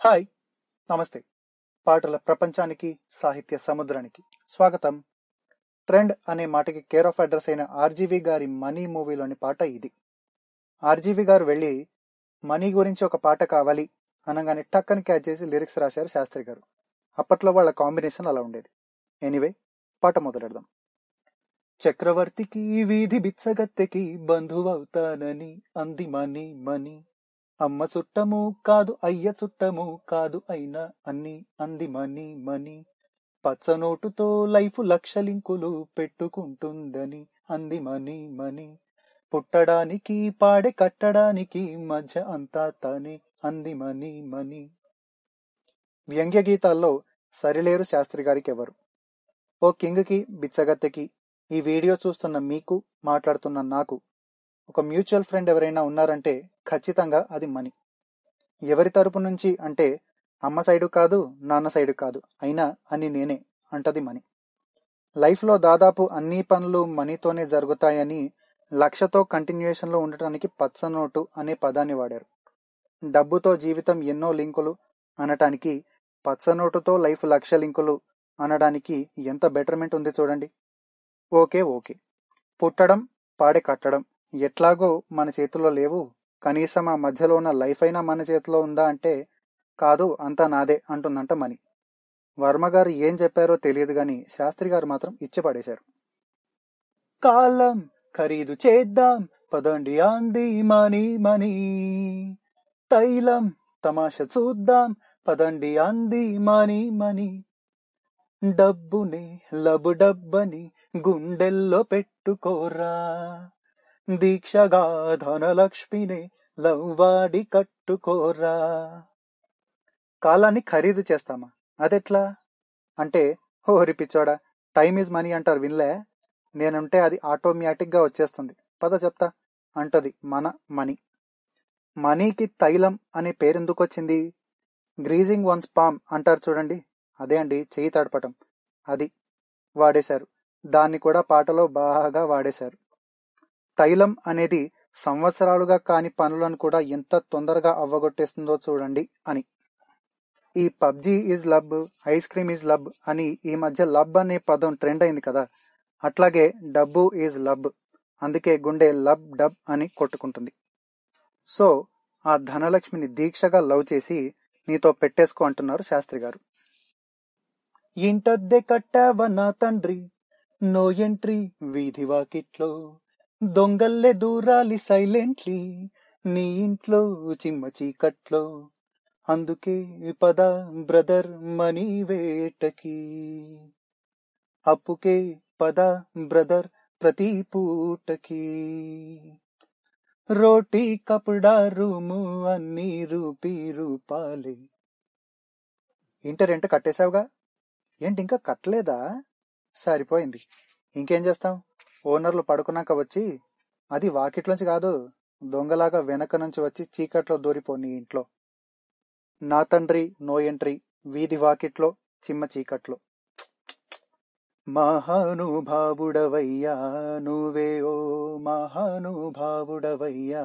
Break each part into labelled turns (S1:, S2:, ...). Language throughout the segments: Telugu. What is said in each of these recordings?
S1: హాయ్ నమస్తే. పాటల ప్రపంచానికి సాహిత్య సముద్రానికి స్వాగతం. ట్రెండ్ అనే మాటకి కేర్ ఆఫ్ అడ్రస్ అయిన ఆర్జీవి గారి మనీ మూవీలోని పాట ఇది. ఆర్జీవి గారు వెళ్ళి మనీ గురించి ఒక పాట కావాలి అనగానే టక్కని క్యాచ్ చేసి లిరిక్స్ రాశారు శాస్త్రి గారు. అప్పట్లో వాళ్ళ కాంబినేషన్ అలా ఉండేది. ఎనీవే పాట మొదలెడదాం. చక్రవర్తికి వీధి బిచ్చగత్తెకి బంధువవుతానని అంది మనీ మనీ. అమ్మ చుట్టము కాదు అయ్య చుట్టము కాదు అయినా అన్ని అంది మనీ మనీ పచ్చనోటుతో లైఫ్ లక్షలింకులు పెట్టుకుంటుందని అంది మనీ మనీ పుట్టడానికి పాడే కట్టడానికి మధ్య అంతా తానే అంది మనీ మనీ వ్యంగ్య గీతాల్లో సరిలేరు శాస్త్రి గారికి ఎవరు ఓ కింగ్కి బిచ్చగత్తెకి ఈ వీడియో చూస్తున్న మీకు మాట్లాడుతున్న నాకు ఒక మ్యూచువల్ ఫ్రెండ్ ఎవరైనా ఉన్నారంటే ఖచ్చితంగా అది మనీ. ఎవరి తరపు నుంచి అంటే అమ్మ సైడు కాదు నాన్న సైడు కాదు. అయినా అని నేనే అంటది మనీ. లైఫ్లో దాదాపు అన్ని పనులు మనీతోనే జరుగుతాయని లక్షతో కంటిన్యూషన్లో ఉండటానికి పచ్చనోటు అనే పదాన్ని వాడారు. డబ్బుతో జీవితం ఎన్నో లింకులు అనటానికి పచ్చనోటుతో లైఫ్ లక్ష లింకులు అనడానికి ఎంత బెటర్మెంట్ ఉంది చూడండి. Okay okay. పుట్టడం పాడే కట్టడం ఎట్లాగో మన చేతుల్లో లేవు. కనీసం ఆ మధ్యలో ఉన్న లైఫ్ అయినా మన చేతిలో ఉందా అంటే కాదు అంతా నాదే అంటుందంట మణి. వర్మ గారు ఏం చెప్పారో తెలియదు గాని శాస్త్రి గారు మాత్రం ఇచ్చి పడేశారు. కాలం ఖరీదు చేద్దాం పదండి ఆంది మనీ మనీ తైలం తమాష చూద్దాం పదండి అంది మనీ మనీ డబ్బుని లబు డబ్బని గుండెల్లో పెట్టుకోరా. దీక్షగా ధనలక్ష్మిని లవ్వాడి కట్టుకోరా కాలాన్ని ఖరీదు చేస్తామా? అదెట్లా? అంటే హోరి పిచ్చోడా టైం ఈజ్ మనీ అంటారు వినలే. నేనుంటే అది ఆటోమేటిక్గా వచ్చేస్తుంది. పద చెప్తా. అంటది మన మనీ. మనీకి తైలం అనే పేరెందుకు వచ్చింది గ్రీజింగ్ వన్స్ పామ్ అంటారు చూడండి. అదే అండి చేయి తడపటం. అది వాడేశారు. దాన్ని కూడా పాటలో బాగా వాడేశారు. తైలం అనేది సంవత్సరాలుగా కాని పనులను కూడా ఎంత తొందరగా అవ్వగొట్టేస్తుందో చూడండి అని. ఈ PUBG is love ice cream is love అని ఈ మధ్య లబ్ అనే పదం ట్రెండ్ అయింది కదా. అట్లాగే డబ్బు ఈజ్ లబ్ అందుకే గుండె లబ్ డబ్ అని కొట్టుకుంటుంది. సో ఆ ధనలక్ష్మిని దీక్షగా లవ్ చేసి నీతో పెట్టేసుకో అంటున్నారు శాస్త్రి గారు. ఇంటద్దె కట్టావ నా తండ్రి? నో ఎంట్రీ వీధి వాకిట్లో. దొంగల్లే దూరాలి సైలెంట్లీ నీ ఇంట్లో చిమ్మ చీకట్లో. అందుకే పద బ్రదర్ మనీ వేటకి. అప్పుకే పద బ్రదర్ ప్రతి పూటకి. రోటీ కపడా రూము అన్ని రూపీ రూపాలే. ఏంట రెంట్ కట్టేశావుగా? ఏంటి ఇంకా కట్టలేదా? సరిపోయింది. ఇంకేం చేస్తాం? ఓనర్లు పడుకున్నాక వచ్చి అది వాకిట్లోంచి కాదు దొంగలాగా వెనక నుంచి వచ్చి చీకట్లో దూరిపో నీ ఇంట్లో. నా తండ్రి నో ఎంట్రీ వీధి వాకిట్లో చిమ్మ చీకట్లో. మహానుభావుడవయ్యా నువ్వే ఓ మహానుభావుడవయ్యా.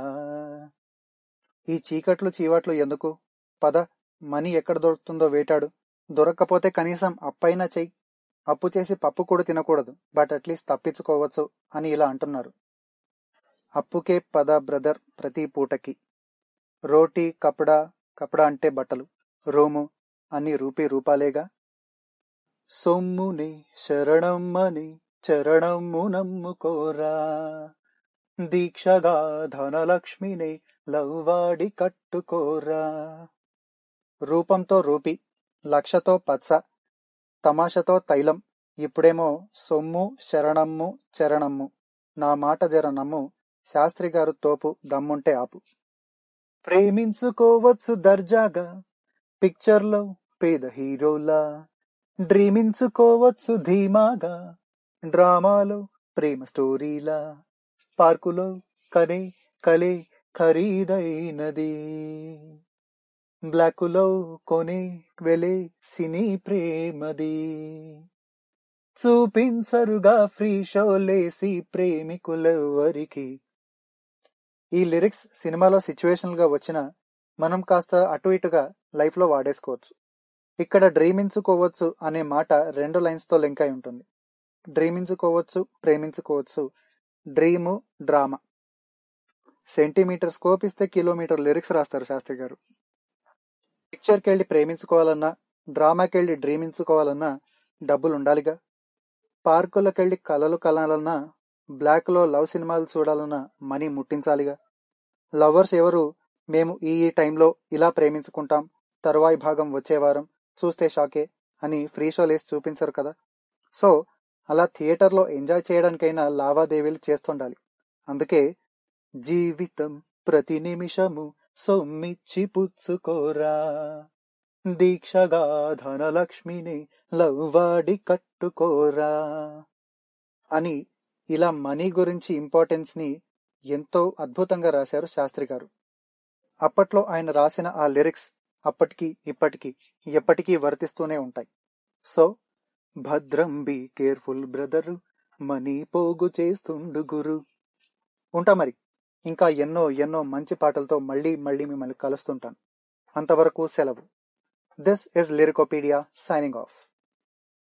S1: ఈ చీకట్లు చీవాట్లు ఎందుకు? పద మనీ ఎక్కడ దొరుకుతుందో వేటాడు. దొరక్కపోతే కనీసం అప్పైనా చెయ్యి. అప్పు చేసి పప్పు కూడా తినకూడదు బట్ అట్లీస్ట్ తప్పించుకోవచ్చు అని ఇలా అంటున్నారు. అప్పుకే పద బ్రదర్ ప్రతి పూటకి. రోటీ కపడా కపడా అంటే బట్టలు రూము అన్ని రూపీ రూపాలేగా? సొమ్ముని శరణమ్మని చరణము నమ్ముకోరా. దీక్షగా ధనలక్ష్మిని లవ్వాడి కట్టుకోరా. రూపంతో రూపి లక్షతో పచ్చ. తమాషతో తైలం ఇప్పుడేమో సొమ్ము శరణమ్ము చరణమ్ము. నా మాట జర నమ్ము తోపు దమ్ముంటే ఆపు. ప్రేమించుకోవచ్చు దర్జాగా పిక్చర్లో పేద హీరోలా. డ్రీమించుకోవచ్చు ధీమాగా డ్రామాలో ప్రేమ స్టోరీలా. పార్కులో కనే కలే ఖరీదైనది. బ్లాకులో కొనే వెలే సినీ ప్రేమది. చూపించరుగా ఫ్రీ షోలేసి ప్రేమికులెవరికి. ఈ లిరిక్స్ సినిమాలో సిచ్యువేషనల్గా వచ్చిన మనం కాస్త అటు ఇటుగా లైఫ్లో వాడేసుకోవచ్చు. ఇక్కడ డ్రీమించుకోవచ్చు అనే మాట రెండు లైన్స్తో లింక్ అయి ఉంటుంది. డ్రీమించుకోవచ్చు ప్రేమించుకోవచ్చు డ్రీము డ్రామా. సెంటీమీటర్ స్కోప్ ఇస్తే కిలోమీటర్ లిరిక్స్ రాస్తారు శాస్త్రి గారు. పిక్చర్కి వెళ్ళి ప్రేమించుకోవాలన్నా డ్రామాకి వెళ్ళి డ్రీమించుకోవాలన్నా డబ్బులు ఉండాలిగా పార్కులకు వెళ్ళి కలలు కలాలన్నా బ్లాక్లో లవ్ సినిమాలు చూడాలన్నా మనీ ముట్టించాలిగా. లవర్స్ ఎవరు? మేము ఈ ఈ టైంలో ఇలా ప్రేమించుకుంటాం తరువాయి భాగం వచ్చే వారం చూస్తే షాకే అని ఫ్రీ షో లేసి చూపించరు కదా. సో అలా థియేటర్లో ఎంజాయ్ చేయడానికైనా లావాదేవీలు చేస్తుండాలి. అందుకే జీవితం ప్రతి నిమిషము సొమ్మిచ్చి పుచ్చుకోరా దీక్షగా ధనలక్ష్మిని లవ్వాడి కట్టుకోరా. అని ఇలా మనీ గురించి ఇంపార్టెన్స్ని ఎంతో అద్భుతంగా రాశారు శాస్త్రి గారు. అప్పట్లో ఆయన రాసిన ఆ లిరిక్స్ అప్పటికి ఇప్పటికీ ఎప్పటికీ వర్తిస్తూనే ఉంటాయి. సో భద్రం బి కేర్ఫుల్ బ్రదరు మనీ పోగు చేస్తుండు గురు. ఉంటా మరి. ఇంకా ఎన్నో ఎన్నో మంచి పాటలతో మళ్ళీ మళ్ళీ మిమ్మల్ని కలుస్తుంటాను. అంతవరకు సెలవు. This is Lyricopedia signing off